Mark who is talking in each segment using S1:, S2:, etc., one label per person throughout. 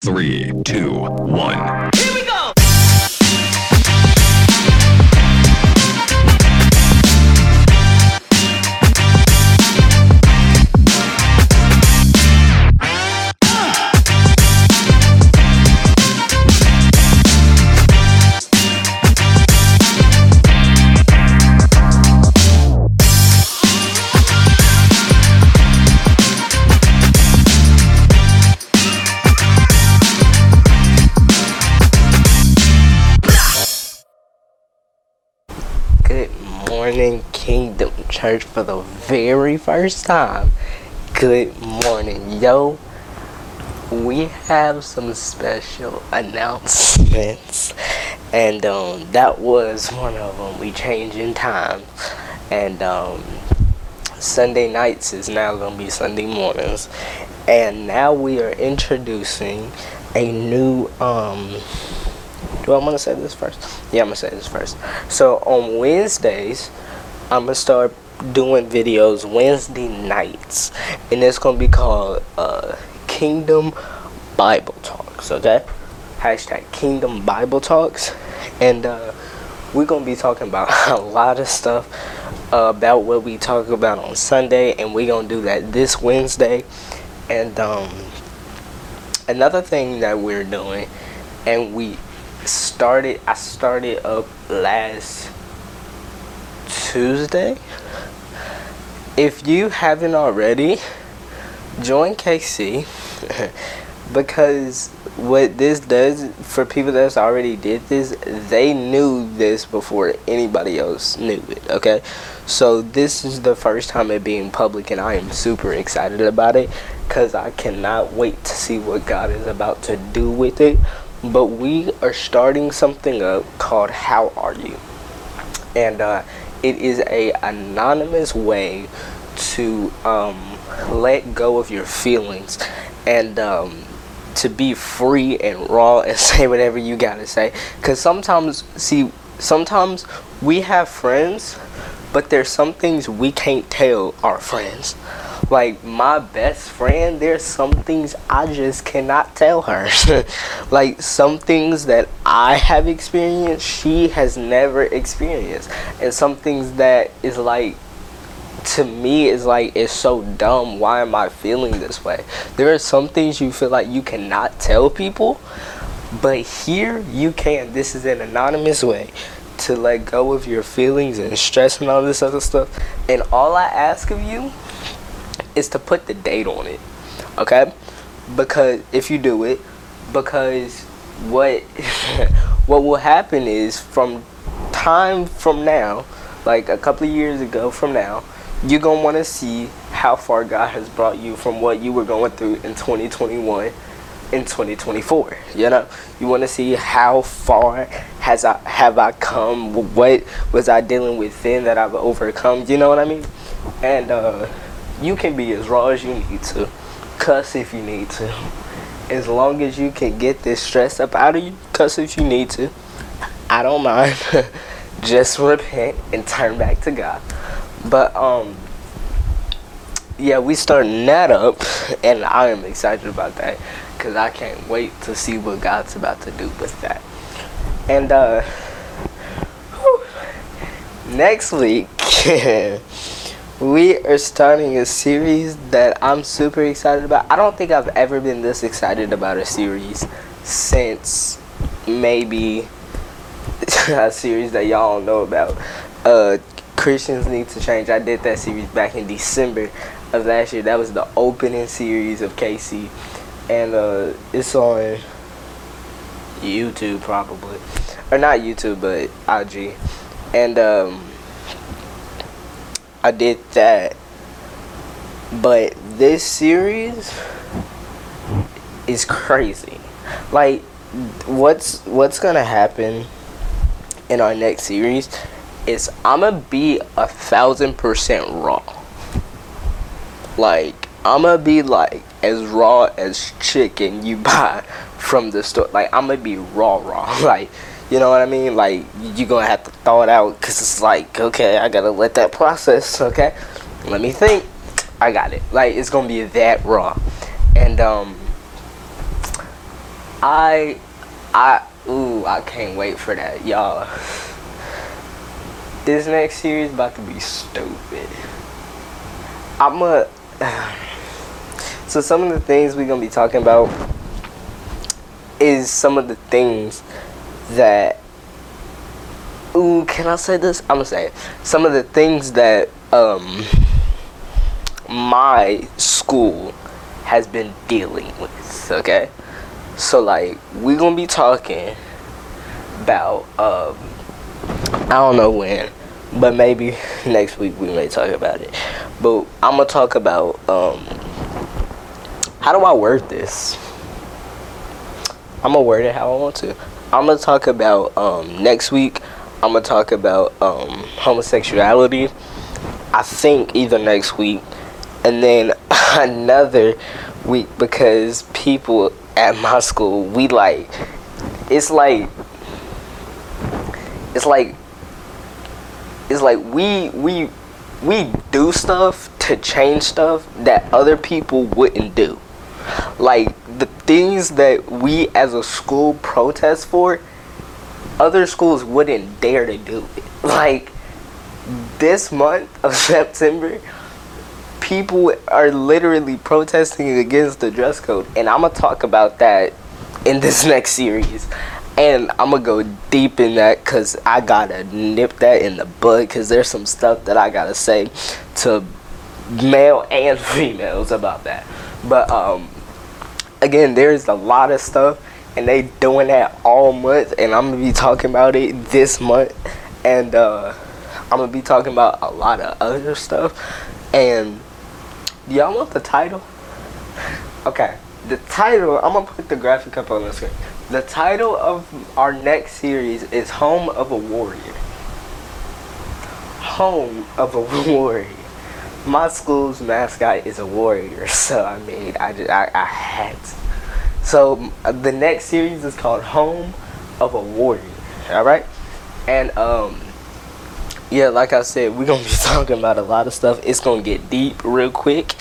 S1: Three, two, one.
S2: Church, for the very first time. Good morning, yo. We have some special announcements, and um, that was one of them. We changing time, and um, Sunday nights is now gonna be Sunday mornings, and now we are introducing a new um do I want to say this first? Yeah, I'm gonna say this first. So on Wednesdays, I'm gonna start doing videos Wednesday nights, and it's gonna be called uh, Kingdom Bible Talks. Okay, hashtag Kingdom Bible Talks, and uh, we're gonna be talking about a lot of stuff uh, about what we talk about on Sunday, and we're gonna do that this Wednesday. And um, another thing that we're doing, and we started I started up last Tuesday. If you haven't already, join KC because what this does for people that's already did this, they knew this before anybody else knew it, okay? So this is the first time it being public and I am super excited about it cuz I cannot wait to see what God is about to do with it but we are starting something up called how are you and uh, it is a anonymous way to um, let go of your feelings and um, to be free and raw and say whatever you gotta say. Because sometimes see sometimes we have friends but there's some things we can't tell our friends. Like my best friend there's some things i just cannot tell her. Like some things that i have experienced she has never experienced. And some things that is like to me is like it's so dumb why am i feeling this way there are some things you feel like you cannot tell people but here you can this is an anonymous way to let go of your feelings and stress and all this other stuff and all i ask of you is to put the date on it. Okay? Because if you do it, because what what will happen is from time from now, like a couple of years ago from now, you're going to want to see how far God has brought you from what you were going through in 2021 in 2024 you know you want to see how far has i have i come what was i dealing with then that i've overcome you know what i mean and uh you can be as raw as you need to, cuss if you need to. As long as you can get this stress up out of you, cuss if you need to. I don't mind. Just repent and turn back to God. But um yeah, we starting that up and I am excited about that cuz I can't wait to see what God's about to do with that. And uh next week we are starting a series that I'm super excited about. I don't think I've ever been this excited about a series since maybe a series that y'all know about. Uh, Christians Need to Change. I did that series back in December of last year. That was the opening series of KC. And uh, it's on YouTube probably. Or not YouTube, but IG. And um, I did that. But this series is crazy. Like what's what's gonna happen in our next series is I'ma be a thousand percent raw. Like I'ma be like as raw as chicken you buy from the store. Like I'ma be raw raw. Like you know what I mean? Like you're gonna have to thaw it out because it's like okay, I gotta let that process. Okay, let me think. I got it. Like it's gonna be that raw, and um, I, I, ooh, I can't wait for that, y'all. This next series about to be stupid. I'm a. So some of the things we're gonna be talking about is some of the things that. Ooh, can I say this? I'm gonna say it. Some of the things that um my school has been dealing with. Okay, so like we're gonna be talking about um I don't know when, but maybe next week we may talk about it. But I'm gonna talk about um how do I word this? I'm gonna word it how I want to. I'm gonna talk about um next week. I'm gonna talk about um homosexuality. I think either next week and then another week because people at my school we like it's like it's like it's like we we we do stuff to change stuff that other people wouldn't do. Like the things that we as a school protest for other schools wouldn't dare to do it. Like this month of september people are literally protesting against the dress code. And i'm gonna talk about that in this next series and i'm gonna go deep in that because i gotta nip that in the bud because there's some stuff that i gotta say to male and females about that. But um again there's a lot of stuff and they doing that all month and i'm gonna be talking about it this month. And uh i'm gonna be talking about a lot of other stuff. And y'all want the title? Okay. The title i'm gonna put the graphic up on the screen the title of our next series is home of a warrior home of a warrior my school's mascot is a warrior, so I mean, I just, I, I had to. So the next series is called Home of a Warrior. All right, and um, yeah, like I said, we're gonna be talking about a lot of stuff. It's gonna get deep real quick.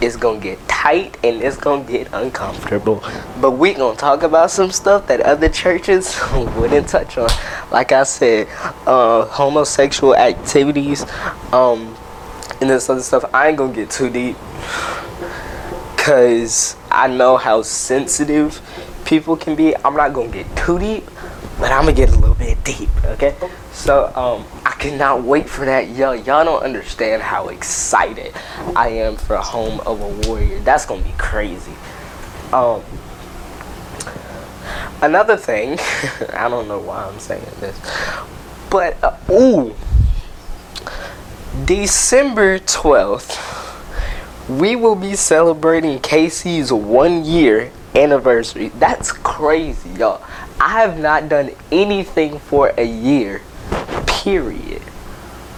S2: It's gonna get tight and it's gonna get uncomfortable. But we gonna talk about some stuff that other churches wouldn't touch on. Like I said, uh, homosexual activities, um, and this other stuff. I ain't gonna get too deep because I know how sensitive people can be. I'm not gonna get too deep, but I'm gonna get a little bit deep. Okay, so um, I cannot wait for that. Y'all, y'all don't understand how excited I am for Home of a Warrior. That's gonna be crazy. Um, another thing, I don't know why I'm saying this, but uh, ooh. December 12th, we will be celebrating KC's one year anniversary. That's crazy, y'all. I have not done anything for a year, period.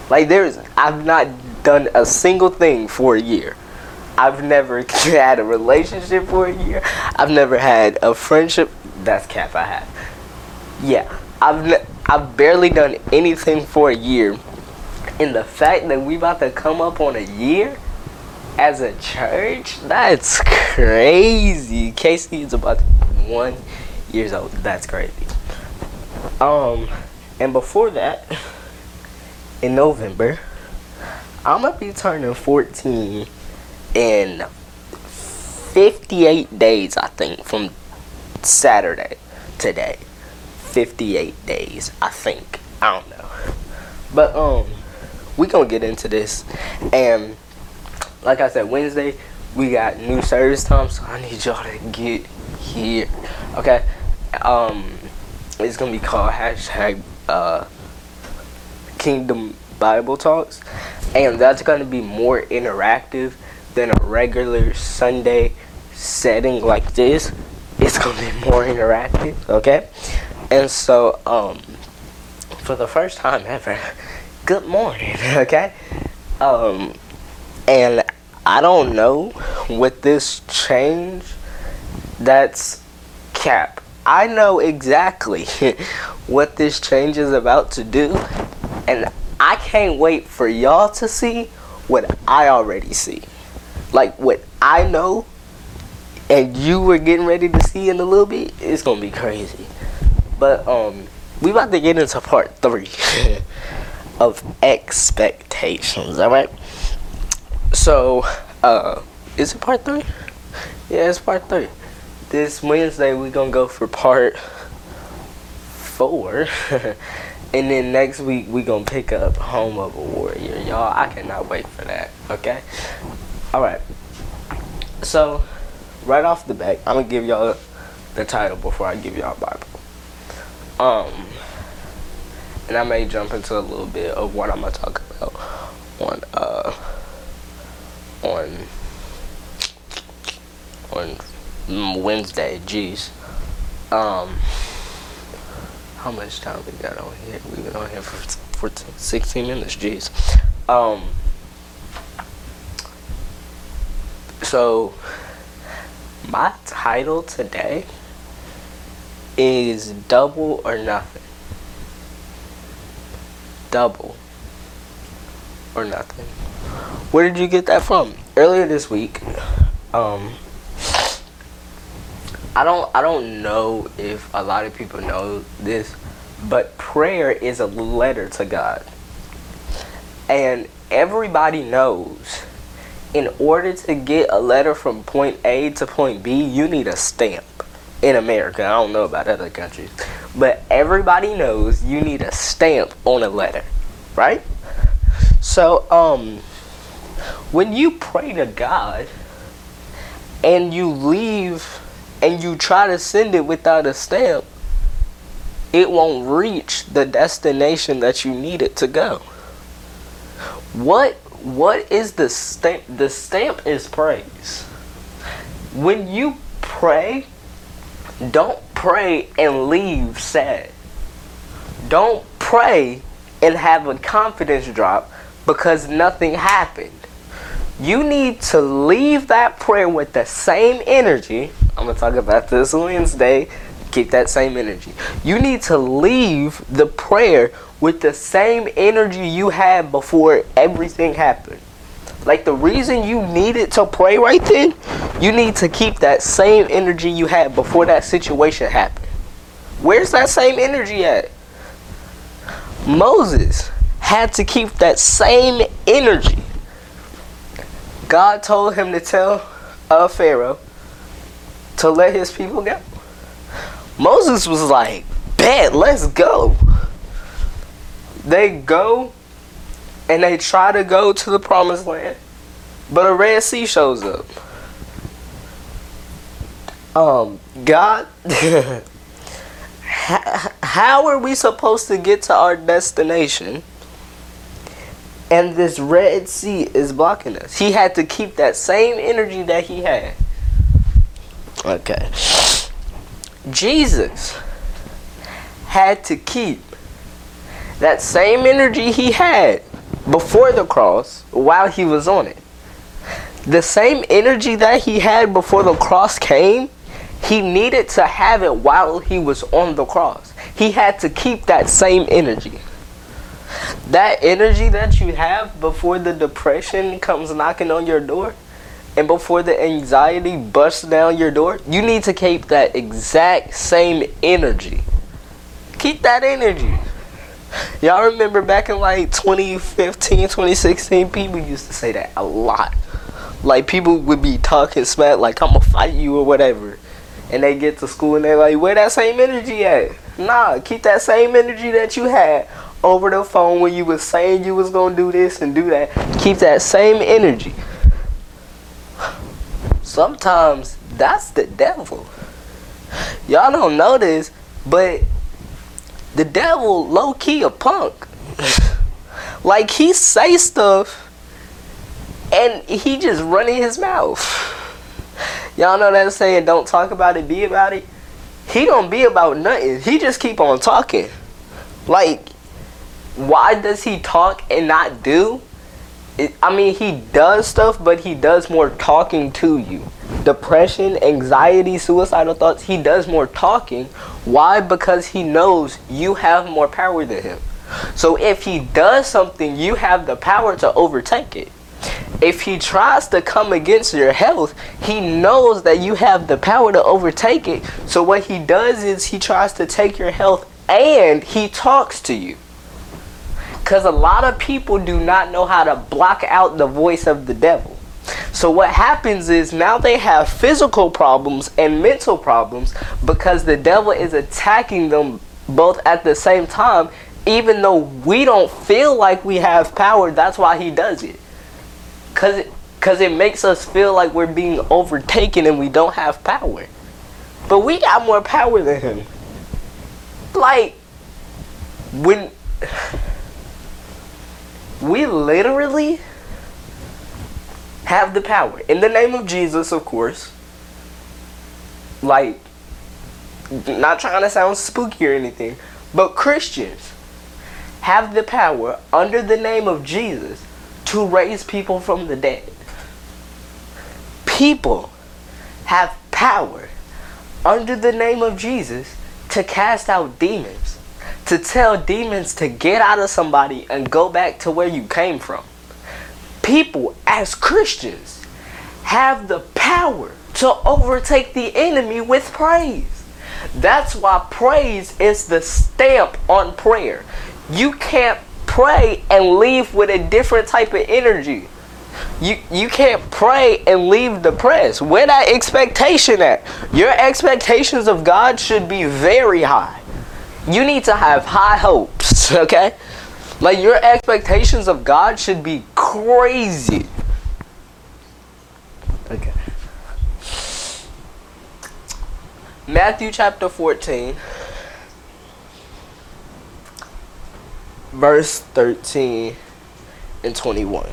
S2: Like, there's, I've not done a single thing for a year. I've never had a relationship for a year. I've never had a friendship. That's cap I have. Yeah, I've, ne- I've barely done anything for a year and the fact that we about to come up on a year as a church, that's crazy. KC is about one years old. That's crazy. Um, and before that, in November, I'm gonna be turning 14 in 58 days, I think, from Saturday today. 58 days, I think. I don't know. But um we gonna get into this and like i said wednesday we got new service time so i need y'all to get here okay um it's gonna be called hashtag uh kingdom bible talks and that's gonna be more interactive than a regular sunday setting like this it's gonna be more interactive okay and so um for the first time ever good morning, okay? Um, and I don't know with this change that's cap. I know exactly what this change is about to do, and I can't wait for y'all to see what I already see. Like, what I know and you were getting ready to see in a little bit, it's gonna be crazy. But um, we about to get into part three of expectations. All right. So, uh, is it part three? Yeah, it's part three. This Wednesday we're gonna go for part four. and then next week we gonna pick up Home of a Warrior. Y'all, I cannot wait for that. Okay? Alright. So, right off the bat, I'm gonna give y'all the title before I give y'all Bible. Um and I may jump into a little bit of what I'm gonna talk about on uh on on Wednesday. Jeez. Um, how much time we got on here? We've been on here for 14, 16 minutes. Jeez. Um. So, my title today is double or nothing. Double or nothing. Where did you get that from? Earlier this week, um, I don't I don't know if a lot of people know this, but prayer is a letter to God. And everybody knows in order to get a letter from point A to point B, you need a stamp in America. I don't know about other countries. But everybody knows you need a stamp on a letter, right? So, um when you pray to God and you leave and you try to send it without a stamp, it won't reach the destination that you need it to go. What what is the stamp? The stamp is praise. When you pray, don't pray and leave sad. Don't pray and have a confidence drop because nothing happened. You need to leave that prayer with the same energy. I'm going to talk about this Wednesday. Keep that same energy. You need to leave the prayer with the same energy you had before everything happened. Like the reason you needed to pray right then, you need to keep that same energy you had before that situation happened. Where's that same energy at? Moses had to keep that same energy. God told him to tell uh, Pharaoh to let his people go. Moses was like, Bet, let's go. They go and they try to go to the promised land, but a Red Sea shows up. Um, God, how are we supposed to get to our destination? And this Red Sea is blocking us. He had to keep that same energy that he had. Okay. Jesus had to keep that same energy he had before the cross while he was on it. The same energy that he had before the cross came, he needed to have it while he was on the cross. He had to keep that same energy. That energy that you have before the depression comes knocking on your door and before the anxiety busts down your door, you need to keep that exact same energy. Keep that energy. Y'all remember back in like 2015, 2016, people used to say that a lot. Like people would be talking smack like I'm gonna fight you or whatever. And they get to school and they're like, where that same energy at? Nah, keep that same energy that you had over the phone when you was saying you was gonna do this and do that. Keep that same energy. Sometimes that's the devil. Y'all don't know this, but the devil low key a punk. like he say stuff and he just running his mouth. Y'all know that saying don't talk about it, be about it. He don't be about nothing. He just keep on talking. Like why does he talk and not do? I mean, he does stuff, but he does more talking to you. Depression, anxiety, suicidal thoughts, he does more talking. Why? Because he knows you have more power than him. So if he does something, you have the power to overtake it. if he tries to come against your health, he knows that you have the power to overtake it. So what he does is he tries to take your health and he talks to you. Cuz a lot of people do not know how to block out the voice of the devil. So what happens is now they have physical problems and mental problems because the devil is attacking them both at the same time even though we don't feel like we have power, that's why he does it. Cause it, cause it makes us feel like we're being overtaken and we don't have power. But we got more power than him. Like when we literally have the power in the name of Jesus, of course. Like not trying to sound spooky or anything, but Christians have the power under the name of Jesus to raise people from the dead. People have power under the name of Jesus to cast out demons, to tell demons to get out of somebody and go back to where you came from. People, as Christians, have the power to overtake the enemy with praise. That's why praise is the stamp on prayer. You can't pray and leave with a different type of energy. You you can't pray and leave depressed. Where that expectation at? Your expectations of God should be very high. You need to have high hopes, okay? Like your expectations of God should be crazy. Okay. Matthew chapter 14 verse 13 and 21.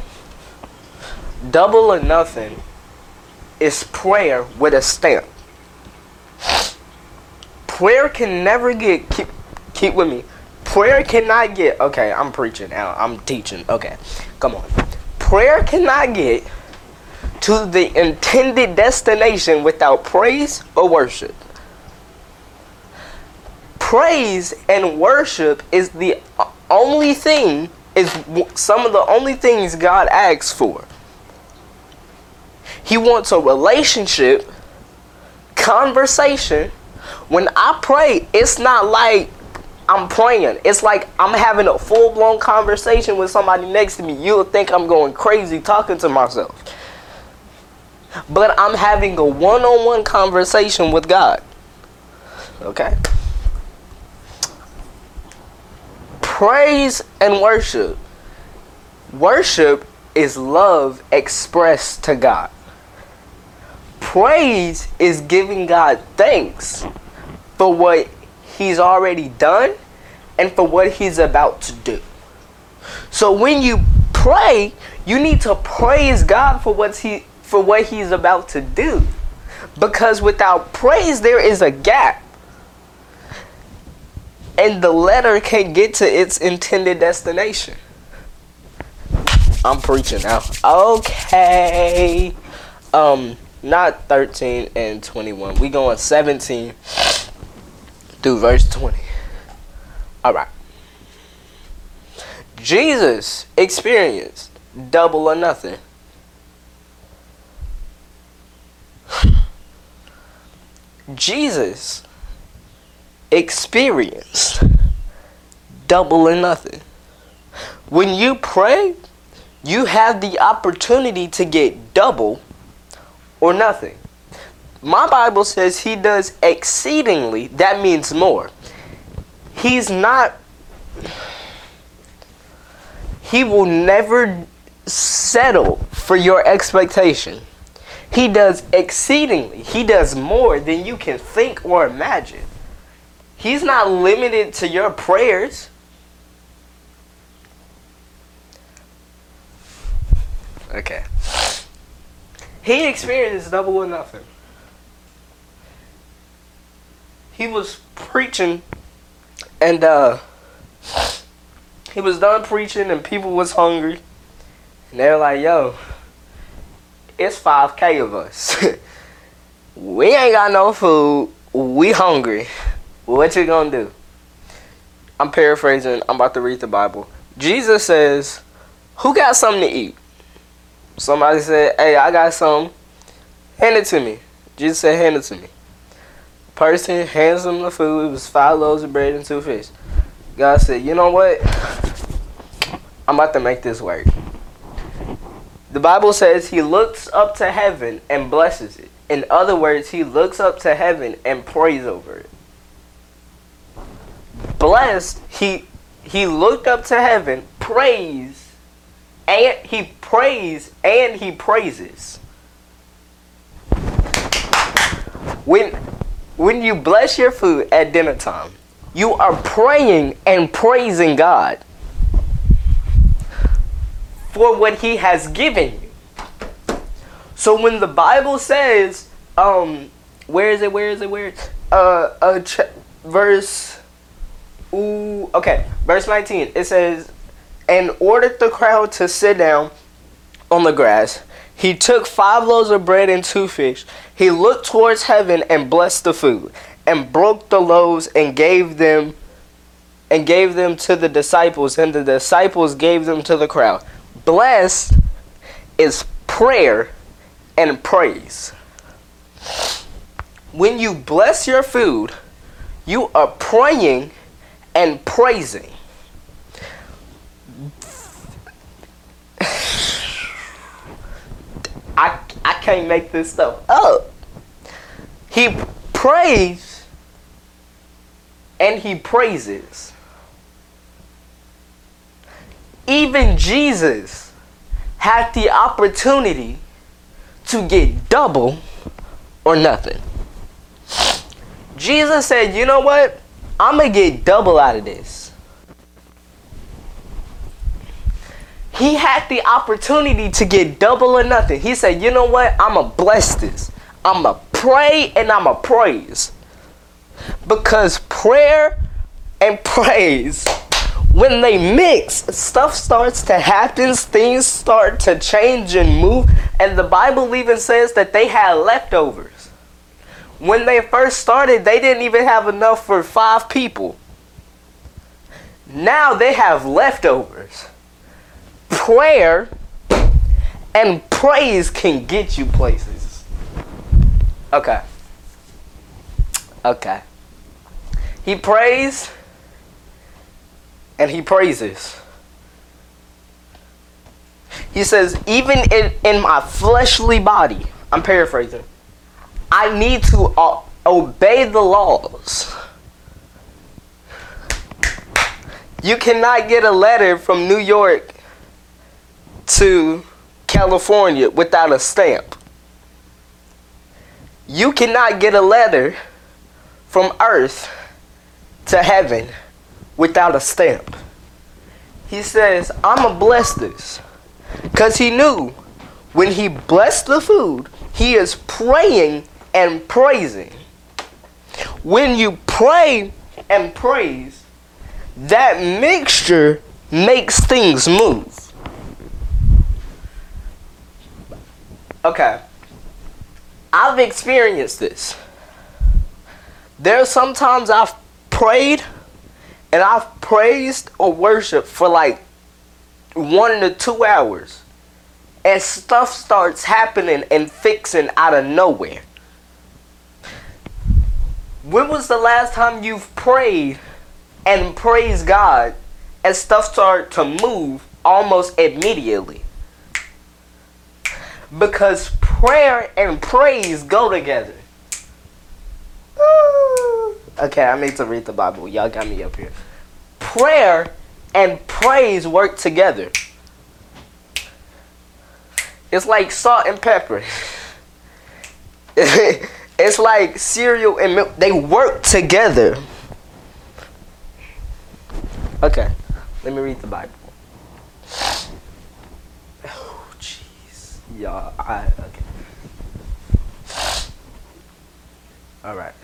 S2: Double or nothing is prayer with a stamp. Prayer can never get keep with me. Prayer cannot get okay, I'm preaching now. I'm teaching. Okay. Come on. Prayer cannot get to the intended destination without praise or worship. Praise and worship is the only thing is some of the only things God asks for. He wants a relationship, conversation. When I pray, it's not like I'm praying. It's like I'm having a full blown conversation with somebody next to me. You'll think I'm going crazy talking to myself. But I'm having a one on one conversation with God. Okay? praise and worship. Worship is love expressed to God. Praise is giving God thanks for what He's already done and for what He's about to do. So when you pray, you need to praise God for what's He for what He's about to do. Because without praise there is a gap and the letter can't get to its intended destination. I'm preaching now. Okay. Um, not 13 and 21. We going 17 through verse 20. All right. Jesus experienced double or nothing. Jesus experienced double or nothing. When you pray, you have the opportunity to get double or nothing. My Bible says he does exceedingly, that means more. He's not, he will never settle for your expectation. He does exceedingly, he does more than you can think or imagine. He's not limited to your prayers. Okay. He experienced double or nothing. He was preaching and uh he was done preaching and people was hungry. And they're like, yo, it's 5K of us. we ain't got no food. We hungry. What you gonna do? I'm paraphrasing. I'm about to read the Bible. Jesus says, "Who got something to eat?" Somebody said, "Hey, I got some. Hand it to me." Jesus said, "Hand it to me." Person hands him the food. It was five loaves of bread and two fish. God said, "You know what? I'm about to make this work." The Bible says he looks up to heaven and blesses it. In other words, he looks up to heaven and prays over it. Blessed, he he looked up to heaven, prays, and he prays and he praises. When when you bless your food at dinner time, you are praying and praising God for what he has given you. So when the Bible says, um, where is it? Where is it? Where? Uh, uh, ch- verse. Ooh, okay, verse 19. It says, and ordered the crowd to sit down on the grass. He took five loaves of bread and two fish. He looked towards heaven and blessed the food, and broke the loaves and gave them and gave them to the disciples, and the disciples gave them to the crowd. Blessed is prayer and praise. When you bless your food, you are praying and praising. I, I can't make this stuff up. He prays and he praises. Even Jesus had the opportunity to get double or nothing. Jesus said, You know what? I'm going to get double out of this. He had the opportunity to get double or nothing. He said, You know what? I'm going to bless this. I'm going to pray and I'm going to praise. Because prayer and praise, when they mix, stuff starts to happen, things start to change and move. And the Bible even says that they had leftovers. When they first started, they didn't even have enough for five people. Now they have leftovers. Prayer and praise can get you places. Okay. Okay. He prays and he praises. He says, even in, in my fleshly body, I'm paraphrasing, I need to uh, obey the laws. You cannot get a letter from New York to California without a stamp. You cannot get a letter from earth to heaven without a stamp. He says, I'm going to bless this. Because he knew when he blessed the food, he is praying and praising. When you pray and praise, that mixture makes things move. Okay. I've experienced this. There's sometimes I've prayed and I've praised or worshiped for like one to two hours. And stuff starts happening and fixing out of nowhere. When was the last time you've prayed and praised God and stuff started to move almost immediately? Because prayer and praise go together. Okay, I need to read the Bible. Y'all got me up here. Prayer and praise work together. It's like salt and pepper. it's like cereal and milk. They work together. Okay, let me read the Bible. Oh, jeez. Y'all, I, okay. All right.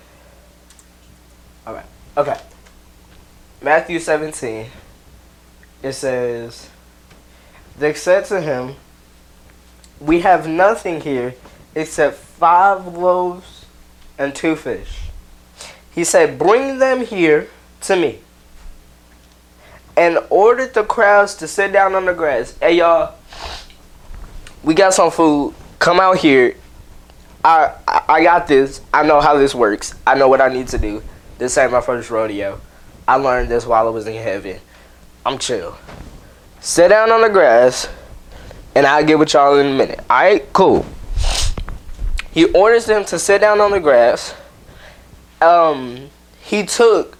S2: All right. Okay. Matthew 17. It says, They said to him, We have nothing here except five loaves and two fish. He said, Bring them here to me. And ordered the crowds to sit down on the grass. Hey, y'all. We got some food. Come out here. I, I got this. I know how this works. I know what I need to do. This ain't my first rodeo. I learned this while I was in heaven. I'm chill. Sit down on the grass, and I'll get with y'all in a minute. Alright, cool. He orders them to sit down on the grass. Um, he took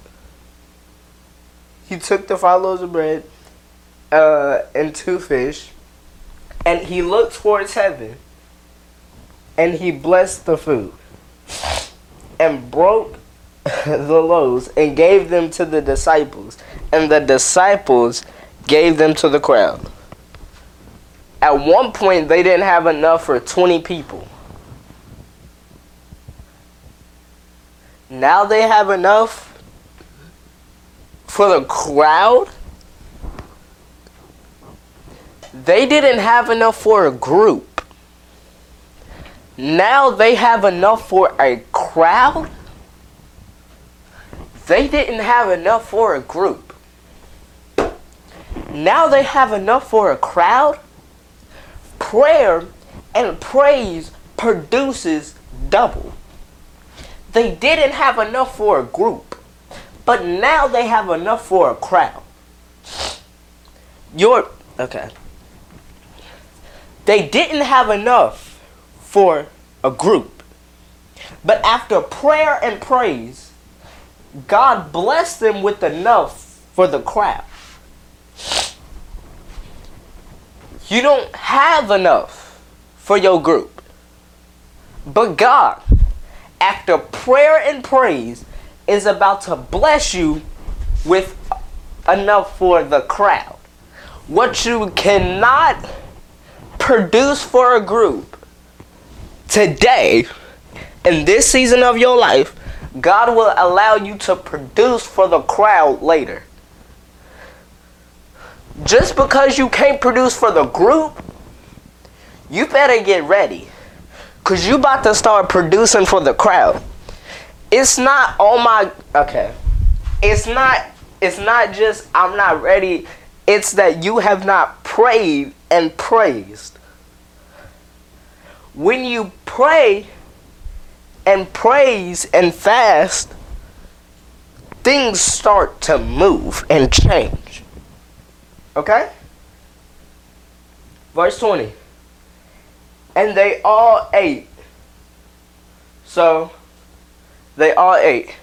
S2: he took the five loaves of bread uh, and two fish, and he looked towards heaven, and he blessed the food, and broke the loaves and gave them to the disciples, and the disciples gave them to the crowd. At one point, they didn't have enough for 20 people. Now they have enough for the crowd. They didn't have enough for a group. Now they have enough for a crowd. They didn't have enough for a group. Now they have enough for a crowd. Prayer and praise produces double. They didn't have enough for a group, but now they have enough for a crowd. Your okay. They didn't have enough for a group. But after prayer and praise, God blessed them with enough for the crowd. You don't have enough for your group. But God, after prayer and praise, is about to bless you with enough for the crowd. What you cannot produce for a group today, in this season of your life, God will allow you to produce for the crowd later. Just because you can't produce for the group, you better get ready. Cause you about to start producing for the crowd. It's not oh my okay. It's not it's not just I'm not ready. It's that you have not prayed and praised. When you pray and praise and fast, things start to move and change. Okay? Verse 20. And they all ate. So, they all ate.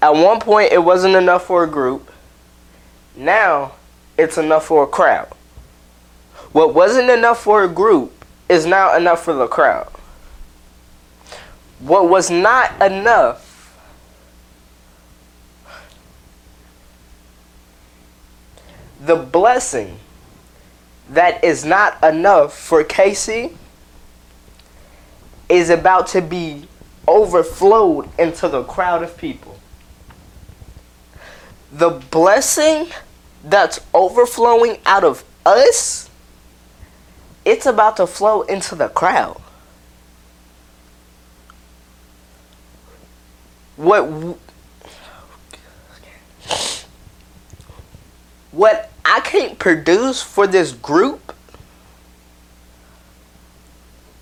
S2: At one point, it wasn't enough for a group. Now, it's enough for a crowd. What wasn't enough for a group is now enough for the crowd. What was not enough the blessing that is not enough for KC is about to be overflowed into the crowd of people. The blessing that's overflowing out of us, it's about to flow into the crowd. What what I can't produce for this group,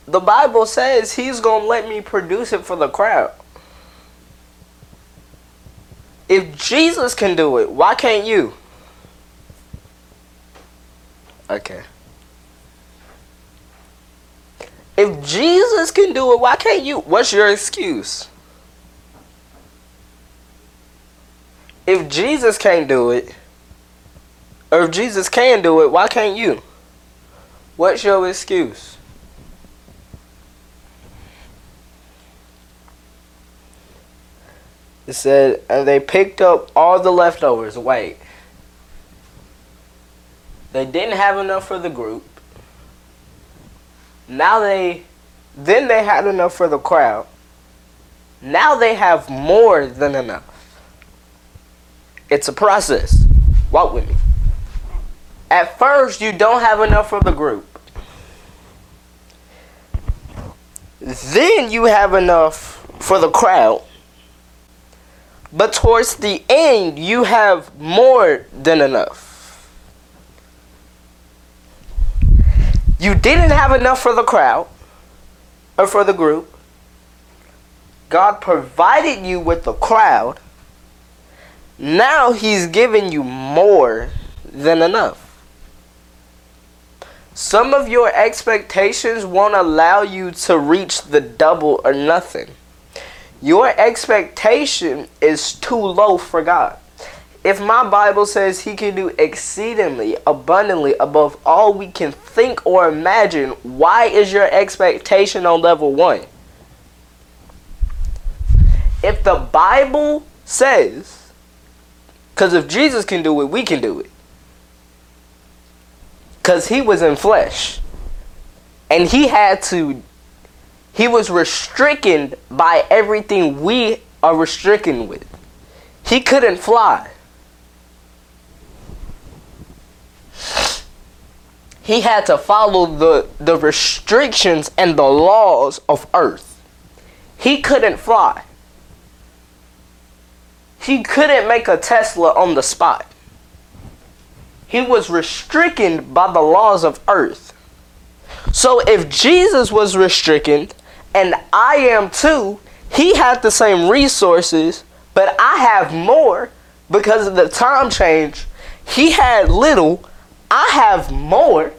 S2: the Bible says he's going to let me produce it for the crowd. If Jesus can do it, why can't you? Okay. If Jesus can do it, why can't you? What's your excuse? If Jesus can't do it, or if Jesus can do it, why can't you? What's your excuse? It said, and they picked up all the leftovers. Wait. They didn't have enough for the group. Now they, then they had enough for the crowd. Now they have more than enough. It's a process. Walk with me. At first, you don't have enough for the group. Then you have enough for the crowd. But towards the end, you have more than enough. You didn't have enough for the crowd or for the group. God provided you with the crowd. Now He's giving you more than enough. Some of your expectations won't allow you to reach the double or nothing. Your expectation is too low for God. If my Bible says He can do exceedingly, abundantly, above all we can think or imagine, why is your expectation on level one? If the Bible says, because if Jesus can do it, we can do it. Because he was in flesh. And he had to, he was restricted by everything we are restricted with. He couldn't fly. He had to follow the, the restrictions and the laws of earth. He couldn't fly. He couldn't make a Tesla on the spot. He was restricted by the laws of earth. So if Jesus was restricted, and I am too, he had the same resources, but I have more because of the time change. He had little, I have more.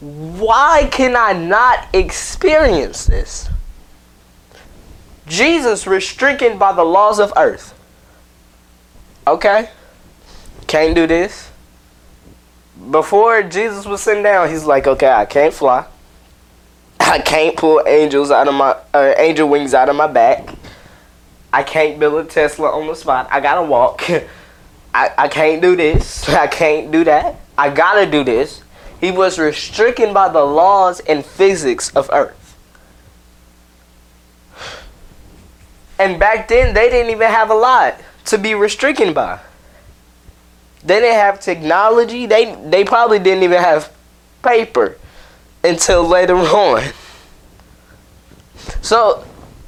S2: Why can I not experience this? Jesus restricted by the laws of earth. Okay? Can't do this. Before Jesus was sitting down, he's like, okay, I can't fly. I can't pull angels out of my uh, angel wings out of my back. I can't build a Tesla on the spot. I gotta walk. I, I can't do this. I can't do that. I gotta do this. He was restricted by the laws and physics of Earth. And back then, they didn't even have a lot to be restricted by. They didn't have technology. They they probably didn't even have paper until later on. So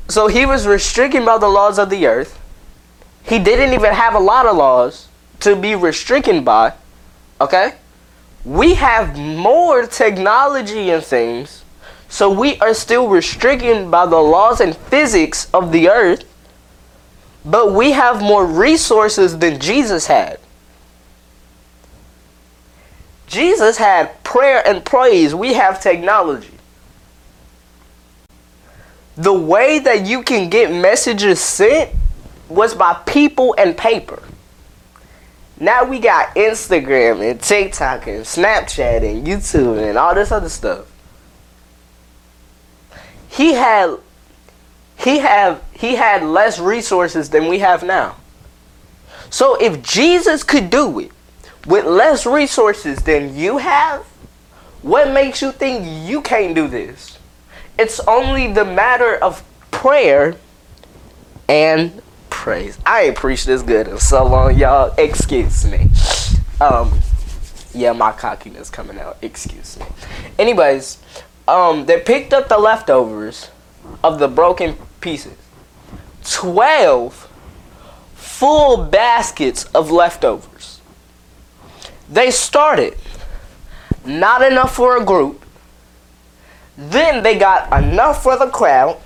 S2: so he was restricted by the laws of the earth. He didn't even have a lot of laws to be restricted by. Okay? We have more technology and things, so we are still restricted by the laws and physics of the earth, but we have more resources than Jesus had. Jesus had prayer and praise. We have technology. The way that you can get messages sent was by people and paper. Now we got Instagram and TikTok and Snapchat and YouTube and all this other stuff. He had he have he had less resources than we have now. So if Jesus could do it with less resources than you have, what makes you think you can't do this? It's only the matter of prayer and praise. I ain't preached this good in so long, y'all. Excuse me. Um, yeah, my cockiness coming out. Excuse me. Anyways, um, they picked up the leftovers of the broken pieces. Twelve full baskets of leftovers. They started not enough for a group. Then they got enough for the crowd.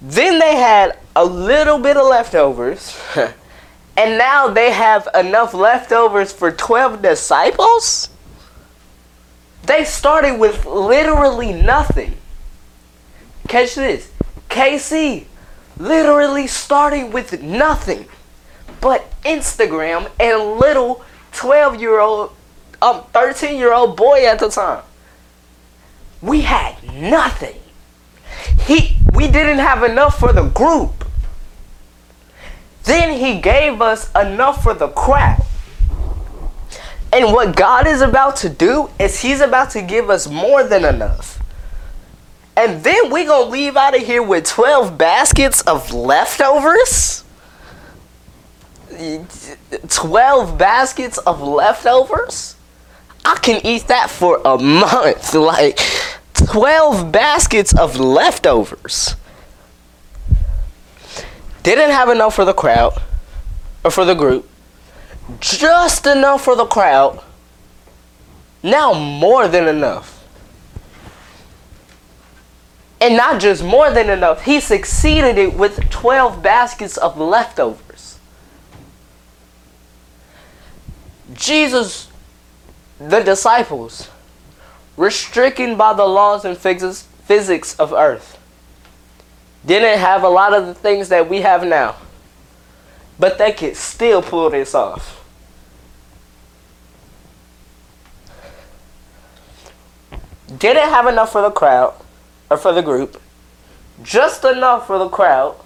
S2: Then they had a little bit of leftovers. and now they have enough leftovers for 12 disciples? They started with literally nothing. Catch this. KC literally started with nothing but Instagram and little 12 year old, um, 13 year old boy at the time. We had nothing. He, we didn't have enough for the group. Then he gave us enough for the crowd. And what God is about to do is he's about to give us more than enough. And then we going to leave out of here with 12 baskets of leftovers? 12 baskets of leftovers? I can eat that for a month. Like 12 baskets of leftovers. Didn't have enough for the crowd or for the group. Just enough for the crowd. Now more than enough. And not just more than enough, he succeeded it with 12 baskets of leftovers. Jesus, the disciples, restricted by the laws and physics of earth, didn't have a lot of the things that we have now. But they could still pull this off. Didn't have enough for the crowd or for the group, just enough for the crowd,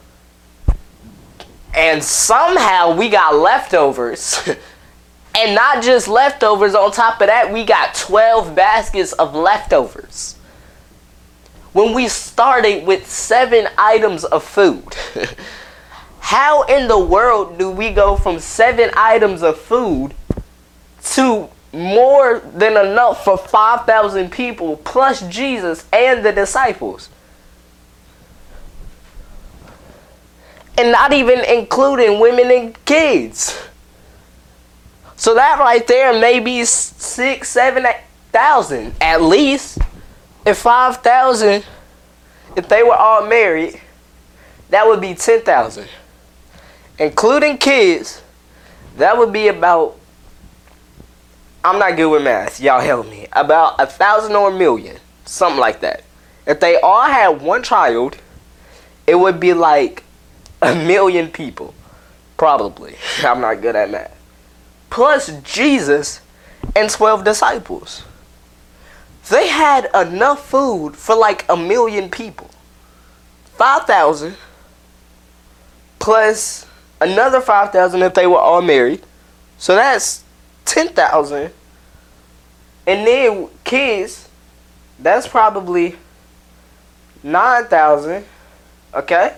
S2: and somehow we got leftovers. and not just leftovers, on top of that, we got 12 baskets of leftovers. When we started with seven items of food, how in the world do we go from seven items of food to more than enough for 5,000 people plus Jesus and the disciples. And not even including women and kids. So that right there may be six, seven, eight thousand at least. If five thousand, if they were all married, that would be ten thousand. Including kids, that would be about I'm not good with math. Y'all help me. About a thousand or a million. Something like that. If they all had one child, it would be like a million people. Probably. I'm not good at math. Plus Jesus and 12 disciples. They had enough food for like a million people. 5,000 plus another 5,000 if they were all married. So that's ten thousand, and then kids, that's probably nine thousand. Okay.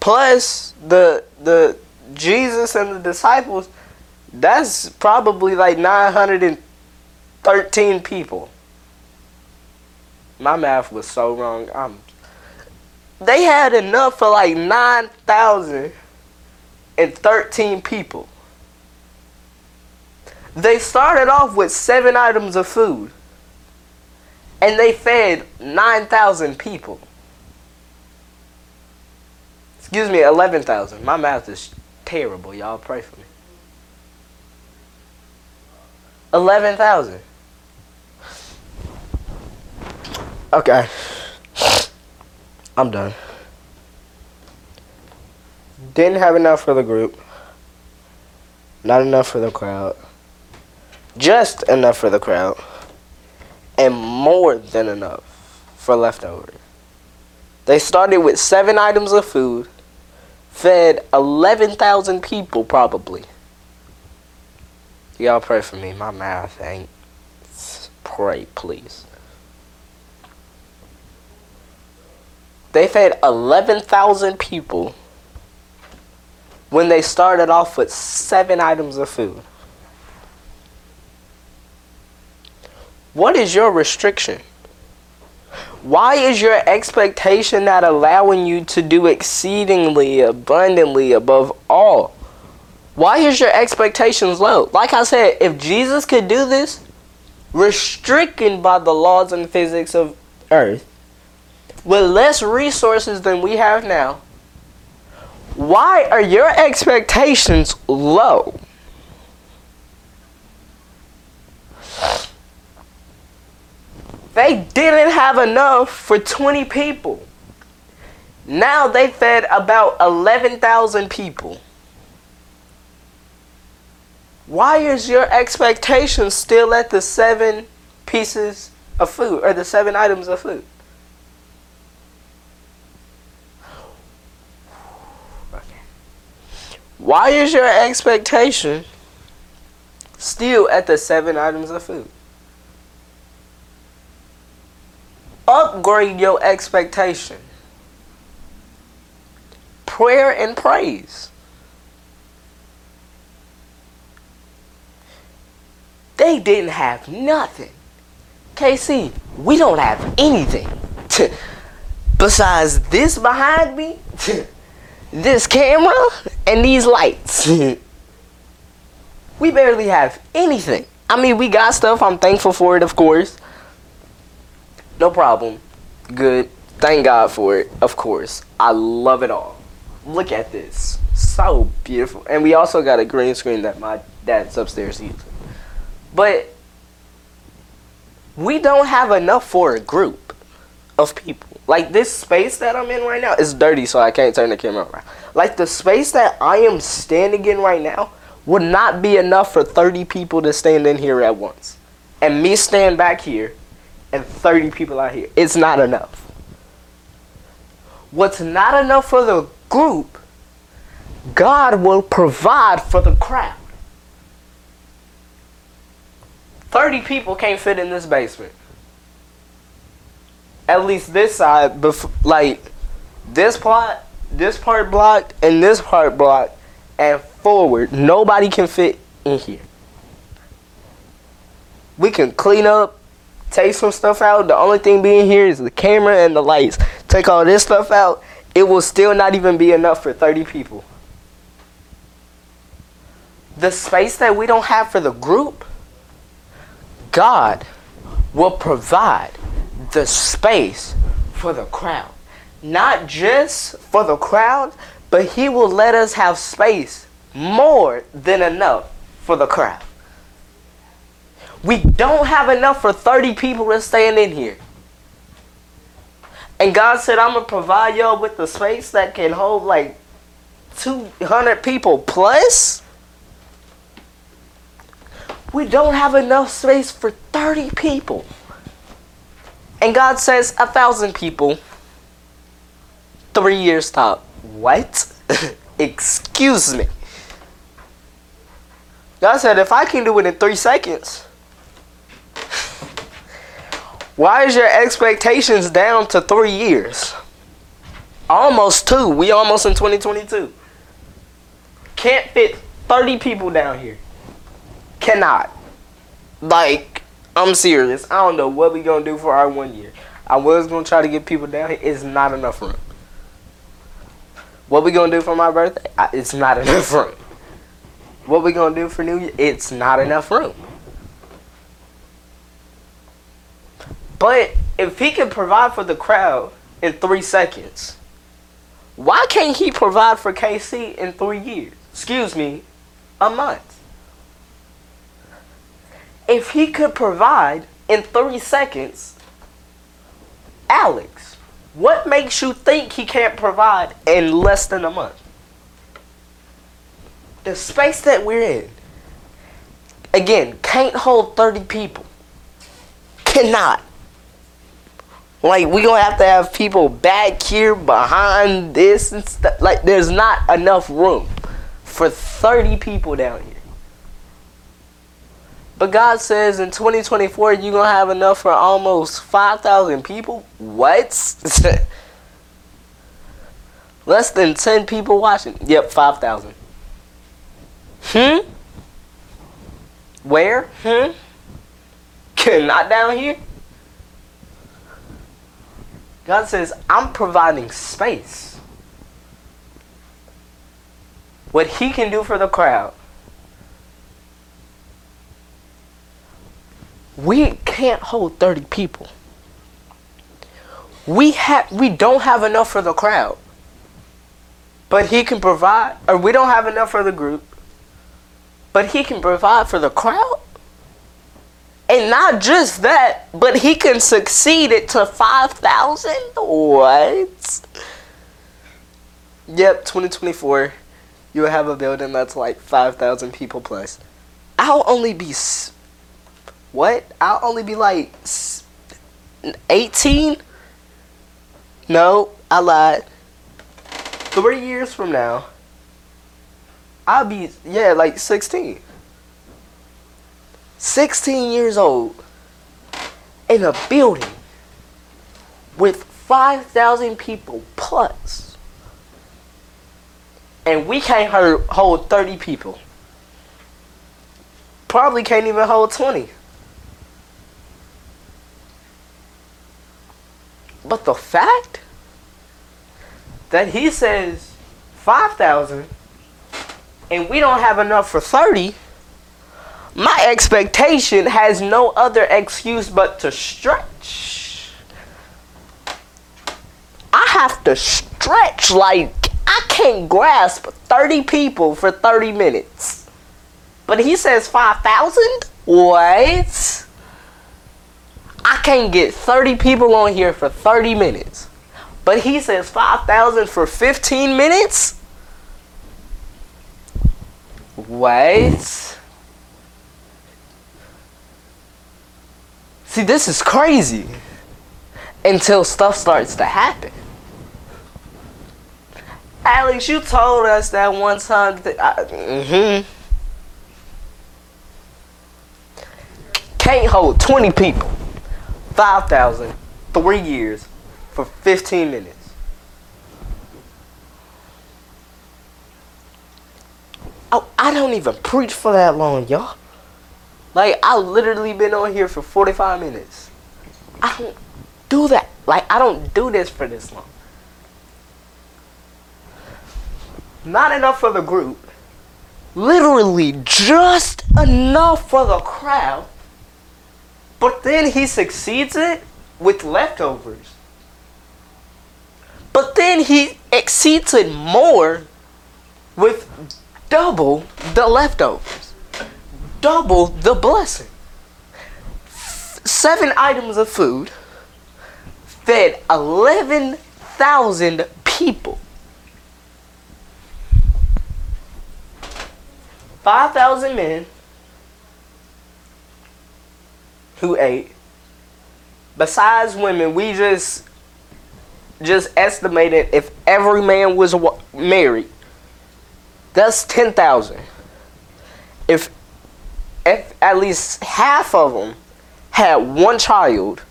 S2: Plus the the Jesus and the disciples, that's probably like nine hundred and thirteen people. My math was so wrong. I'm they had enough for like 9,013 people. They started off with seven items of food. And they fed 9,000 people. Excuse me, 11,000. My math is terrible. Y'all pray for me. 11,000. Okay. I'm done. Didn't have enough for the group. Not enough for the crowd just enough for the crowd, and more than enough for leftover. They started with seven items of food, fed 11,000 people probably. Y'all pray for me. My math ain't. Pray, please. They fed 11,000 people when they started off with seven items of food. What is your restriction? Why is your expectation not allowing you to do exceedingly abundantly above all? Why is your expectations low? Like I said, if Jesus could do this, restricted by the laws and physics of earth, with less resources than we have now, why are your expectations low? They didn't have enough for 20 people. Now they fed about 11,000 people. Why is your expectation still at the seven pieces of food or the seven items of food? Why is your expectation still at the seven items of food? upgrade your expectation. Prayer and praise. They didn't have nothing. KC, we don't have anything. Besides this behind me, this camera, and these lights. we barely have anything. I mean, we got stuff. I'm thankful for it, of course. No problem. Good. Thank God for it, of course. I love it all. Look at this. So beautiful. And we also got a green screen that my dad's upstairs using. But we don't have enough for a group of people. Like this space that I'm in right now is dirty, so I can't turn the camera around. Like the space that I am standing in right now would not be enough for 30 people to stand in here at once. And me stand back here and 30 people out here. It's not enough. What's not enough for the group, God will provide for the crowd. 30 people can't fit in this basement. At least this side, bef- like this part, this part blocked, and this part blocked, and forward. Nobody can fit in here. We can clean up, take some stuff out. The only thing being here is the camera and the lights. Take all this stuff out, it will still not even be enough for 30 people. The space that we don't have for the group, God will provide the space for the crowd. Not just for the crowd, but He will let us have space more than enough for the crowd. We don't have enough for 30 people to stand in here. And God said, I'm going to provide y'all with the space that can hold like 200 people plus. We don't have enough space for 30 people. And God says, a thousand people, three years top. What? Excuse me. God said, if I can do it in three seconds, why is your expectations down to three years? Almost two. We almost in 2022. Can't fit 30 people down here. Cannot. Like, I'm serious. I don't know what we gonna do for our one year. I was gonna try to get people down here. It's not enough room. What we gonna do for my birthday? It's not enough room. What we gonna do for New Year? It's not enough room. But if he can provide for the crowd in three seconds, why can't he provide for KC in three years? Excuse me, a month. If he could provide in three seconds, Alex, what makes you think he can't provide in less than a month? The space that we're in, again, can't hold 30 people. Cannot. Like we gonna have to have people back here behind this and stuff. Like there's not enough room for 30 people down here. But God says in 2024 you're gonna have enough for almost 5,000 people. What? Less than 10 people watching. Yep, 5,000. Hmm? Where? Hmm? Not down here? God says, I'm providing space. What He can do for the crowd. We can't hold 30 people. We have we don't have enough for the crowd. But he can provide or we don't have enough for the group. But he can provide for the crowd. And not just that, but he can succeed it to 5,000? What? Yep, 2024. You'll have a building that's like 5,000 people plus. I'll only be. What? I'll only be like 18? No, I lied. Three years from now, I'll be, yeah, like 16. 16 years old in a building with 5,000 people plus, and we can't hold 30 people. Probably can't even hold 20. But the fact that he says 5,000 and we don't have enough for 30 my expectation has no other excuse but to stretch. I have to stretch like I can't grasp 30 people for 30 minutes. But he says 5,000? What? I can't get 30 people on here for 30 minutes. But he says 5,000 for 15 minutes? What? See, this is crazy. Until stuff starts to happen. Alex, you told us that one time. That I, mm-hmm. Can't hold 20 people. 5,000. Three years. For 15 minutes. Oh, I don't even preach for that long, y'all. Like, I literally been on here for 45 minutes. I don't do that. Like, I don't do this for this long. Not enough for the group. Literally just enough for the crowd. But then he succeeds it with leftovers. But then he exceeds it more with double the leftovers. Double the blessing. Seven items of food fed 11,000 people. 5,000 men who ate. Besides women, we just just estimated if every man was married, that's 10,000. If if at least half of them had one child,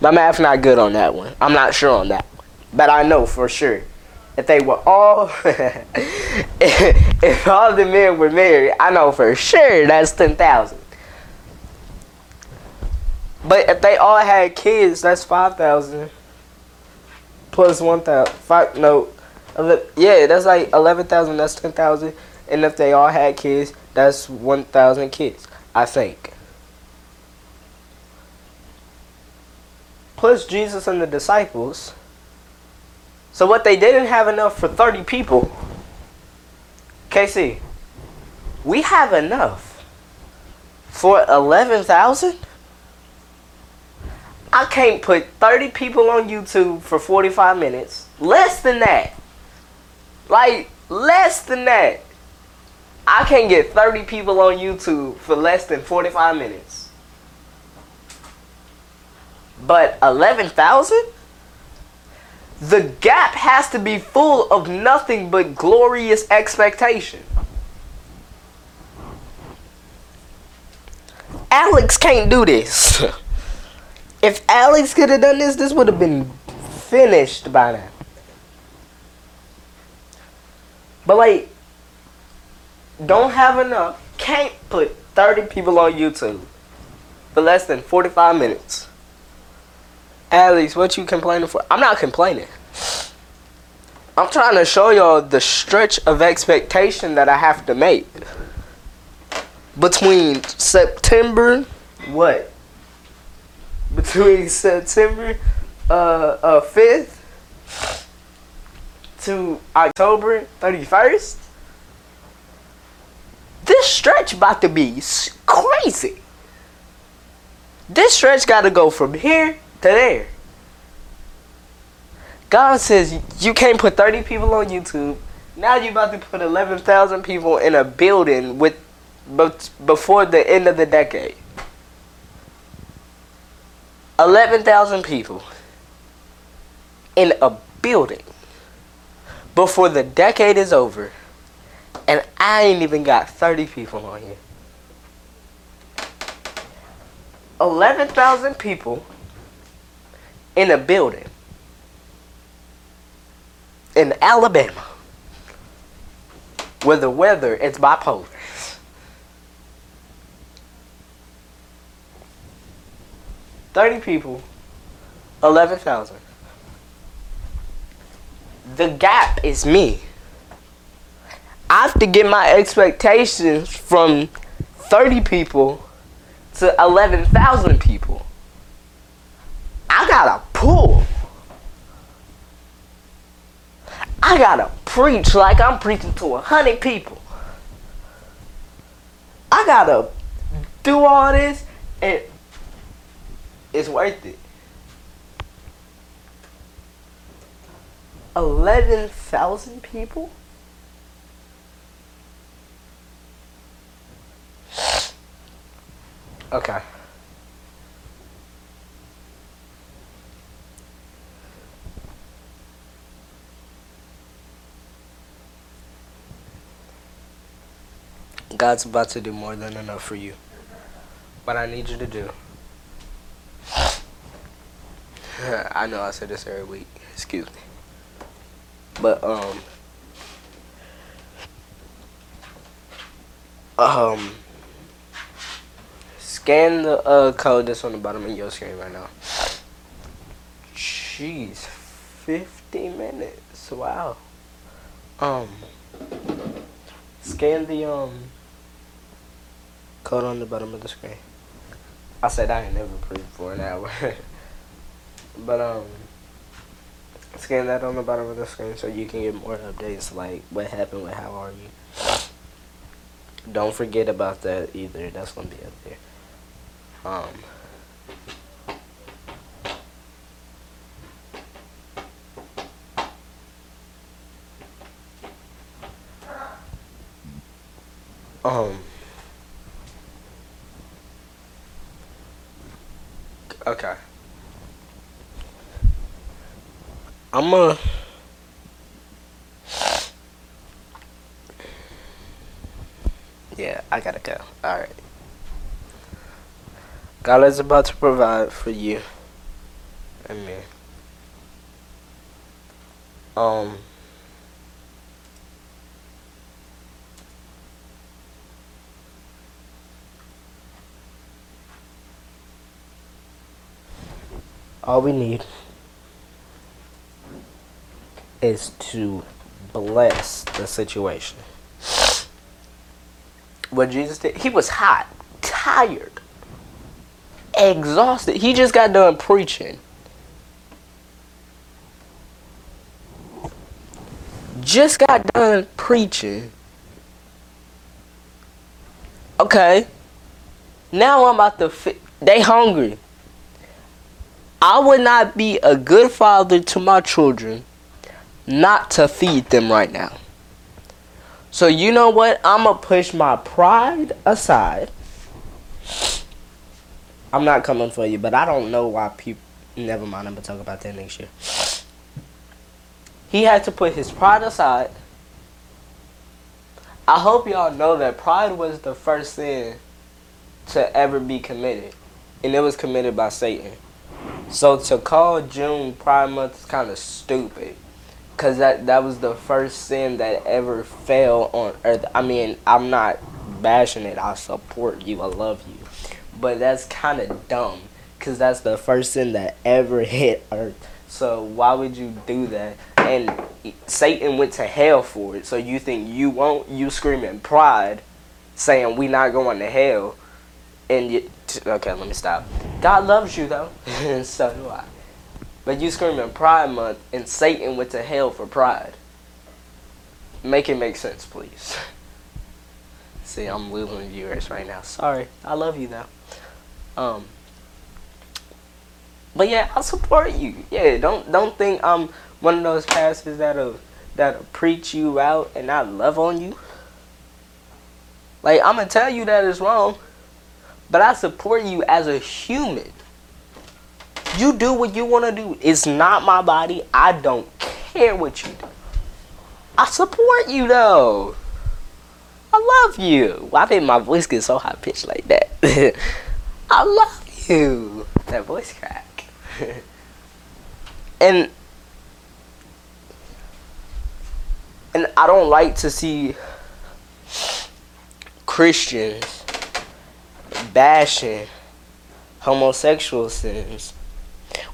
S2: my math not good on that one. I'm not sure on that one, but I know for sure if they were all if, all the men were married, I know for sure that's ten thousand. But if they all had kids, that's five thousand plus one thousand. Five no, yeah, that's like eleven thousand. That's ten thousand. And if they all had kids, that's one thousand kids. I think. Plus Jesus and the disciples so what they didn't have enough for 30 people, KC, we have enough for 11,000? I can't put 30 people on YouTube for 45 minutes. Less than that. Like, less than that. I can't get 30 people on YouTube for less than 45 minutes. But 11,000? The gap has to be full of nothing but glorious expectation. Alex can't do this. if Alex could have done this, this would have been finished by now. But like, don't have enough. Can't put 30 people on YouTube for less than 45 minutes. Alex, what you complaining for? I'm not complaining. I'm trying to show y'all the stretch of expectation that I have to make. Between September, what? Between September uh, uh, 5th to October 31st? This stretch about to be crazy. This stretch got to go from here to there. God says you can't put 30 people on YouTube. Now you're about to put 11,000 people in a building with before the end of the decade. 11,000 people in a building before the decade is over. And I ain't even got 30 people on here. 11,000 people in a building in Alabama where the weather is bipolar. Thirty people, eleven thousand. The gap is me. I have to get my expectations from thirty people to eleven thousand people. I gotta pull. I gotta preach like I'm preaching to a hundred people. I gotta do all this and it's worth it. 11,000 people? Okay. God's about to do more than enough for you. What I need you to do. I know I said this every week. Excuse me. But um um scan the uh, code that's on the bottom of your screen right now. Jeez, 50 minutes. Wow. Um scan the um code on the bottom of the screen. I said I ain't never prayed for an hour. But um scan that on the bottom of the screen so you can get more updates like what happened with how are you. Don't forget about that either. That's gonna be up there. Um Um Okay. I'm a. Yeah, I gotta go. Alright. God is about to provide for you. Amen. Um. All we need is to bless the situation. What Jesus did, he was hot, tired, exhausted. He just got done preaching. Just got done preaching. Okay. Now I'm about to. Fi- they hungry. I would not be a good father to my children not to feed them right now. So you know what? I'm to push my pride aside. I'm not coming for you, but I don't know why people never mind, I'm to talk about that next year. He had to put his pride aside. I hope y'all know that pride was the first sin to ever be committed. And it was committed by Satan. So to call June Pride Month is kind of stupid, cause that that was the first sin that ever fell on earth. I mean, I'm not bashing it. I support you. I love you, but that's kind of dumb, cause that's the first sin that ever hit earth. So why would you do that? And Satan went to hell for it. So you think you won't? You screaming pride, saying we not going to hell, and you, okay, let me stop. God loves you though, so do I. But you screaming Pride Month, and Satan went to hell for pride. Make it make sense, please. See, I'm losing viewers right now. Sorry, I love you though. Um, but yeah, I support you. Yeah, don't don't think I'm one of those pastors that'll that'll preach you out and not love on you. Like I'm gonna tell you that is wrong. But I support you as a human. You do what you want to do. It's not my body. I don't care what you do. I support you though. I love you. Why did my voice get so high pitched like that? I love you. That voice crack. and and I don't like to see Christians bashing homosexual sins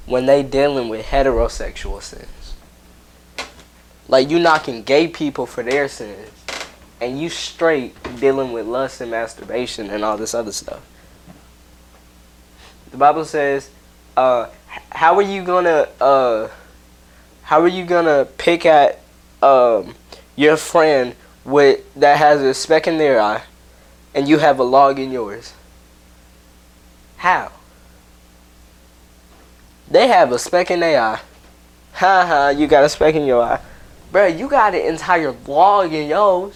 S2: when they dealing with heterosexual sins. Like you knocking gay people for their sins and you straight dealing with lust and masturbation and all this other stuff. The Bible says, uh, how are you gonna uh, how are you gonna pick at um your friend with that has a speck in their eye and you have a log in yours? How? They have a speck in their eye. Ha ha, you got a speck in your eye. Bruh, you got an entire log in yours.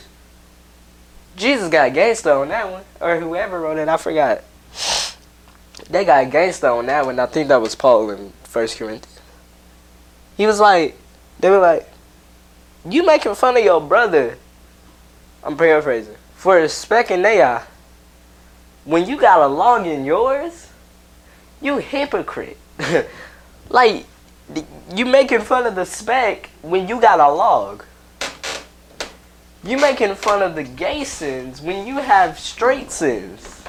S2: Jesus got gangster on that one. Or whoever wrote it, I forgot. They got gangster on that one. I think that was Paul in First Corinthians. He was like, they were like, you making fun of your brother. I'm paraphrasing. For a speck in their eye. When you got a log in yours, you hypocrite. like, you making fun of the speck when you got a log. You making fun of the gay sins when you have straight sins.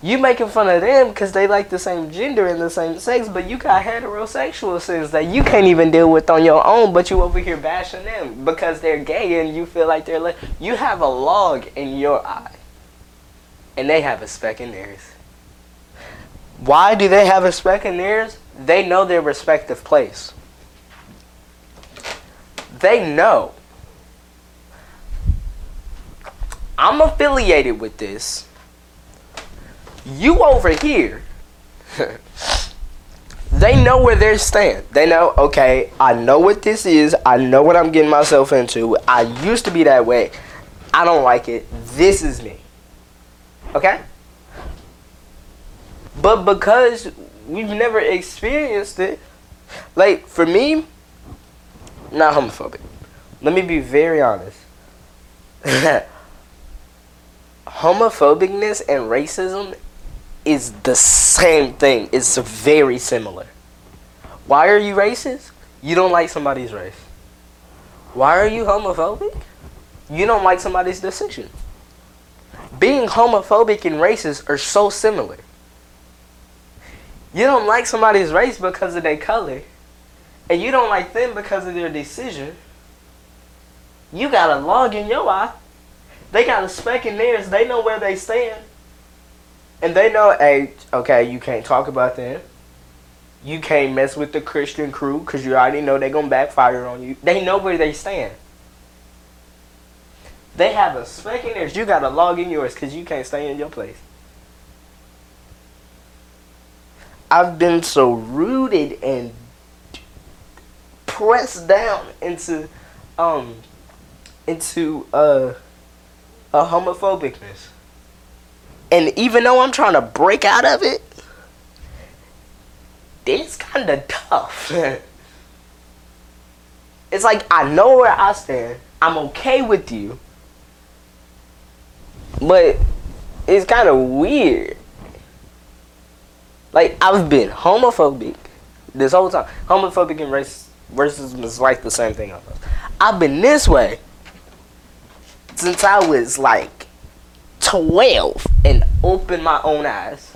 S2: You making fun of them because they like the same gender and the same sex, but you got heterosexual sins that you can't even deal with on your own, but you over here bashing them because they're gay and you feel like they're you have a log in your eye, and they have a speck in theirs. Why do they have a speck in theirs? They know their respective place. They know. I'm affiliated with this. You over here. they know where they stand. They know, okay, I know what this is. I know what I'm getting myself into. I used to be that way. I don't like it. This is me. Okay? But because we've never experienced it, like for me, not homophobic. Let me be very honest. Homophobicness and racism is the same thing. It's very similar. Why are you racist? You don't like somebody's race. Why are you homophobic? You don't like somebody's decision. Being homophobic and racist are so similar. You don't like somebody's race because of their color, and you don't like them because of their decision. You got a log in your eye. They got a speck in theirs. They know where they stand. And they know, hey, okay, you can't talk about them. You can't mess with the Christian crew because you already know they're going to backfire on you. They know where they stand. They have a speck in theirs. You got a log in yours because you can't stay in your place. I've been so rooted and pressed down into um into uh a homophobicness. And even though I'm trying to break out of it, it's kind of tough. it's like I know where I stand. I'm okay with you. But it's kind of weird. Like I've been homophobic this whole time. Homophobic and race racism is like the same thing. I've been this way since I was like 12 and opened my own eyes.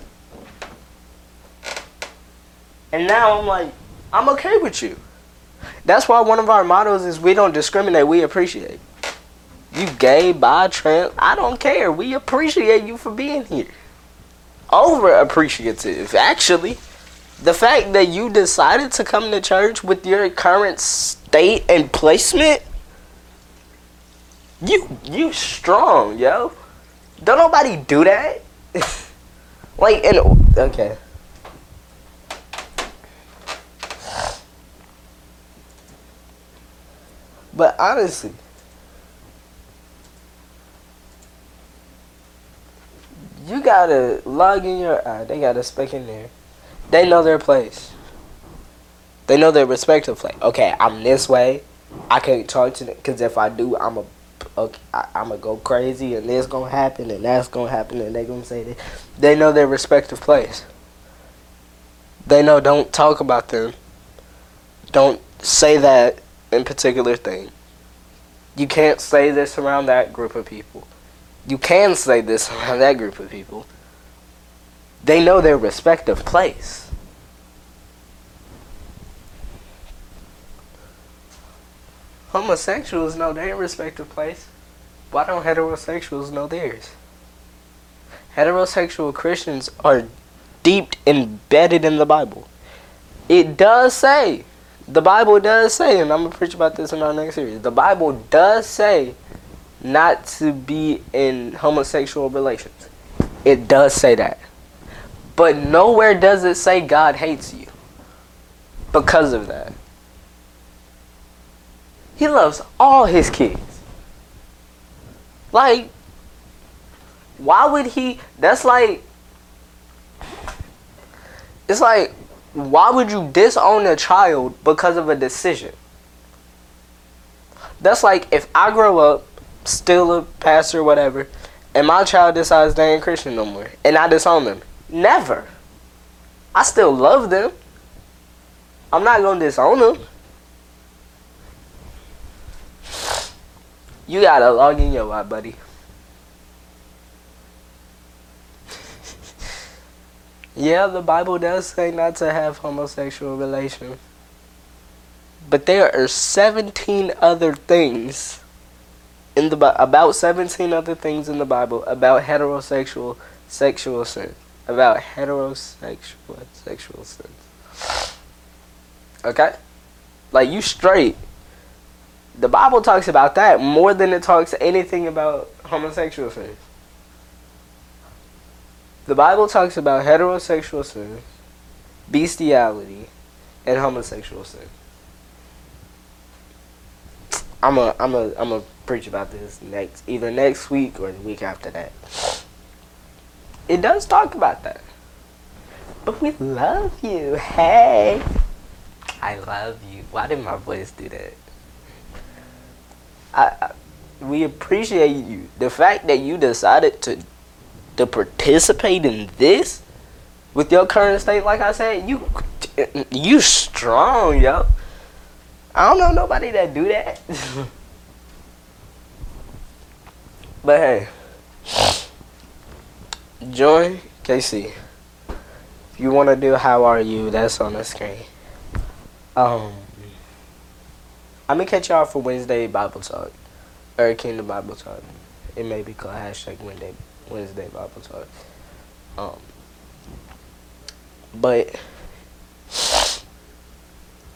S2: And now I'm like, I'm okay with you. That's why one of our mottos is we don't discriminate, we appreciate. You gay, bi, trans, I don't care. We appreciate you for being here. Over appreciative, actually. The fact that you decided to come to church with your current state and placement you you strong, yo. Don't nobody do that. like and okay. But honestly, you gotta log in your eye. They got a speck in there. They know their place. They know their respective place. Okay, I'm this way. I can't talk to them because if I do, I'm a okay, I, am gonna go crazy and this gonna happen and that's gonna happen and they gonna say that. They know their respective place. They know don't talk about them. Don't say that in particular thing. You can't say this around that group of people. You can say this around that group of people. They know their respective place. Homosexuals know their respective place. Why don't heterosexuals know theirs? Heterosexual Christians are deep embedded in the Bible. It does say The Bible does say, and I'm gonna preach about this in our next series. The Bible does say not to be in homosexual relations. It does say that. But nowhere does it say God hates you because of that. He loves all his kids. Like, why would he? That's like, it's like, why would you disown a child because of a decision? That's like if I grow up, still a pastor, whatever, and my child decides they ain't Christian no more, and I disown them. Never. I still love them. I'm not gonna disown them. You gotta log in your life, buddy. yeah, the Bible does say not to have homosexual relations. But there are 17 other things in the about 17 other things in the Bible about heterosexual sexual sin. About heterosexual sexual sins. Okay? Like you straight. The Bible talks about that more than it talks anything about homosexual sins. The Bible talks about heterosexual sins, bestiality, and homosexual sin. I'm a I'm a I'm a preach about this next either next week or the week after that. It does talk about that. But we love you. Hey. I love you. Why did my voice do that? I, I we appreciate you. The fact that you decided to to participate in this with your current state, like I said, you you strong, yo. I don't know nobody that do that. but hey, join KC, If you want to do how are you, that's on the screen. Um, I'm gonna catch y'all for Wednesday Bible talk or Kingdom Bible talk. It may be called hashtag Wednesday Wednesday Bible talk. Um, but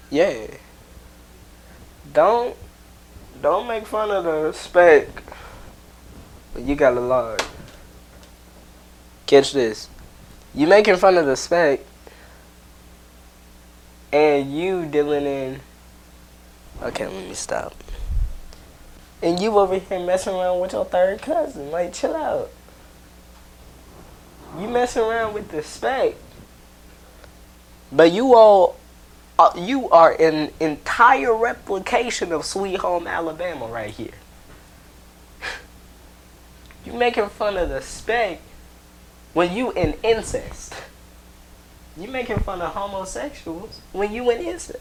S2: yeah, don't don't make fun of the speck. You got a large. Catch this. You making fun of the speck and you dealing in Okay, let me stop. And you over here messing around with your third cousin. Like chill out. You messing around with the speck. But you all uh, you are an entire replication of Sweet Home Alabama right here. you making fun of the speck when you in incest. You making fun of homosexuals when you in incest.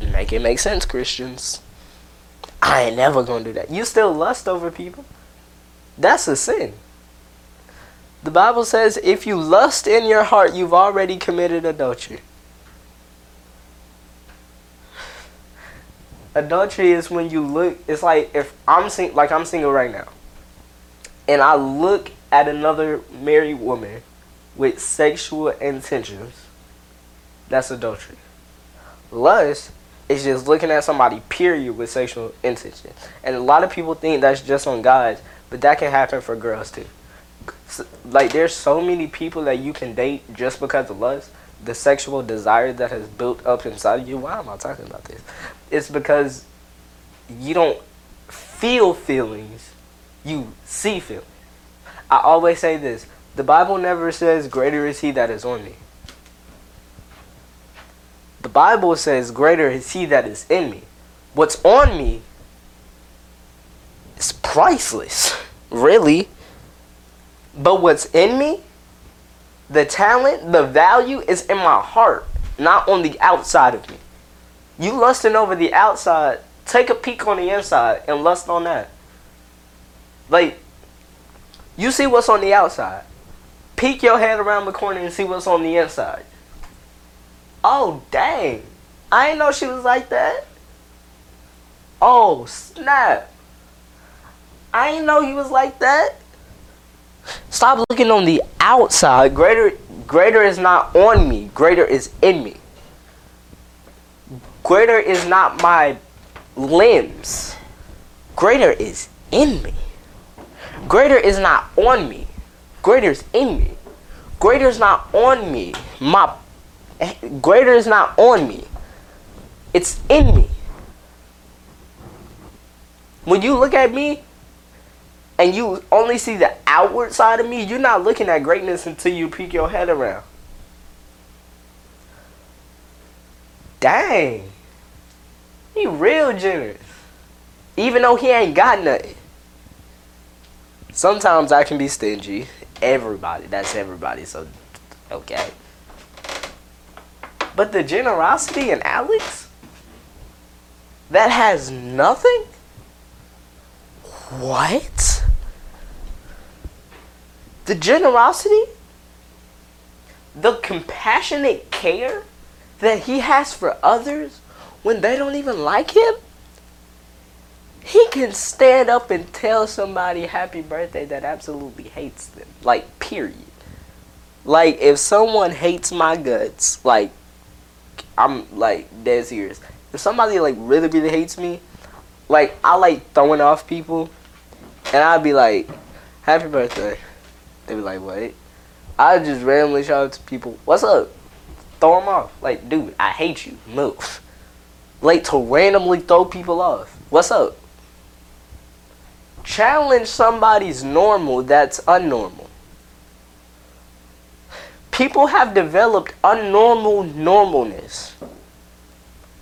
S2: Make it make sense, Christians. I ain't never gonna do that. You still lust over people. That's a sin. The Bible says if you lust in your heart, you've already committed adultery. Adultery is when you look. It's like if I'm sing, like I'm single right now, and I look at another married woman with sexual intentions. That's adultery. Lust is just looking at somebody period with sexual intentions, and a lot of people think that's just on guys, but that can happen for girls too. Like there's so many people that you can date just because of lust the sexual desire that has built up inside of you. Why am I talking about this? It's because you don't feel feelings, you see feelings. I always say this the Bible never says, Greater is he that is on me. The Bible says, Greater is he that is in me. What's on me is priceless, really. But what's in me the talent, the value is in my heart, not on the outside of me. You lusting over the outside, take a peek on the inside and lust on that. Like, you see what's on the outside. Peek your head around the corner and see what's on the inside. Oh, dang. I didn't know she was like that. Oh, snap. I didn't know he was like that. Stop looking on the outside. Greater greater is not on me. Greater is in me. Greater is not my limbs. Greater is in me. Greater is not on me. Greater is in me. Greater is not on me. My greater is not on me. It's in me. When you look at me and you only see the outward side of me, you're not looking at greatness until you peek your head around. Dang. He real generous. Even though he ain't got nothing. Sometimes I can be stingy. Everybody. That's everybody. So, okay. But the generosity in Alex? That has nothing? What? The generosity? The compassionate care that he has for others when they don't even like him? He can stand up and tell somebody happy birthday that absolutely hates them. Like, period. Like, if someone hates my guts, like, I'm, like, dead serious. If somebody, like, really, really hates me, like, I like throwing off people, and I'd be like, happy birthday. They'd be like, what? I just randomly shout out to people, what's up? Throw them off. Like, dude, I hate you. Move. Like, to randomly throw people off. What's up? challenge somebody's normal that's unnormal. People have developed unnormal normalness.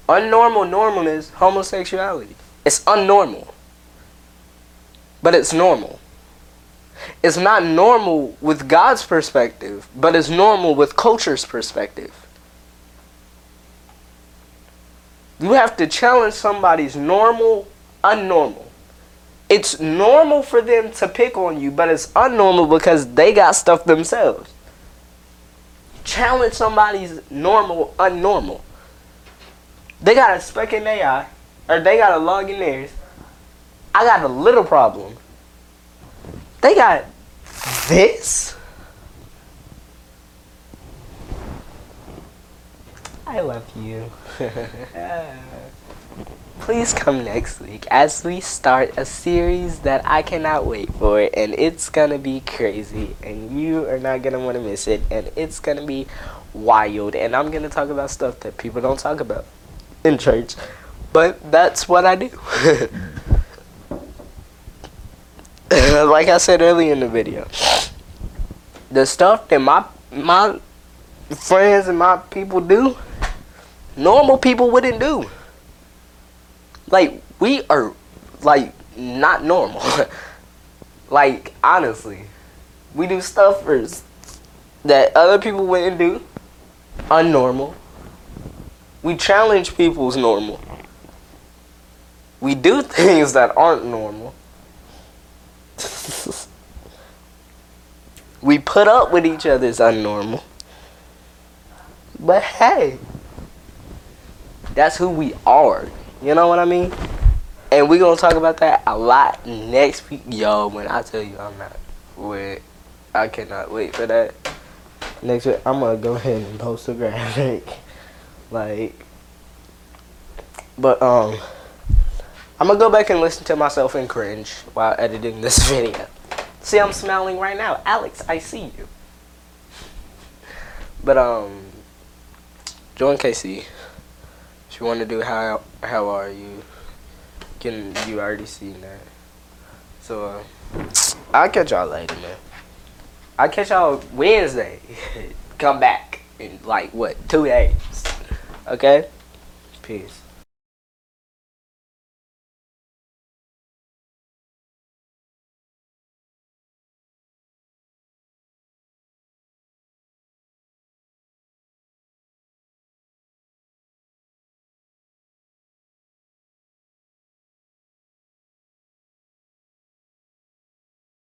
S2: Unnormal normalness, homosexuality. It's unnormal. But it's normal. It's not normal with God's perspective, but it's normal with culture's perspective. You have to challenge somebody's normal, unnormal it's normal for them to pick on you, but it's unnormal because they got stuff themselves. Challenge somebody's normal, unnormal. They got a speck in their eye, or they got a log in theirs. I got a little problem. They got this. I love you. Uh, please come next week as we start a series that I cannot wait for and it's gonna be crazy and you are not gonna want to miss it and it's gonna be wild and I'm gonna talk about stuff that people don't talk about in church but that's what I do like I said earlier in the video the stuff that my my friends and my people do normal people wouldn't do like we are like not normal. like honestly, we do stuff that other people wouldn't do. Unnormal. We challenge people's normal. We do things that aren't normal. we put up with each other's unnormal. But hey, that's who we are. You know what I mean? And we're gonna talk about that a lot next week. Yo, when I tell you I'm not wait I cannot wait for that. Next week I'm gonna go ahead and post a graphic. like but um I'm gonna go back and listen to myself and cringe while editing this video. See I'm smiling right now. Alex, I see you. But um join KC you want to do how how are you, can you already seen that. So uh, I'll catch y'all later, man. I'll catch y'all Wednesday. Come back in like what two days. Okay. Peace.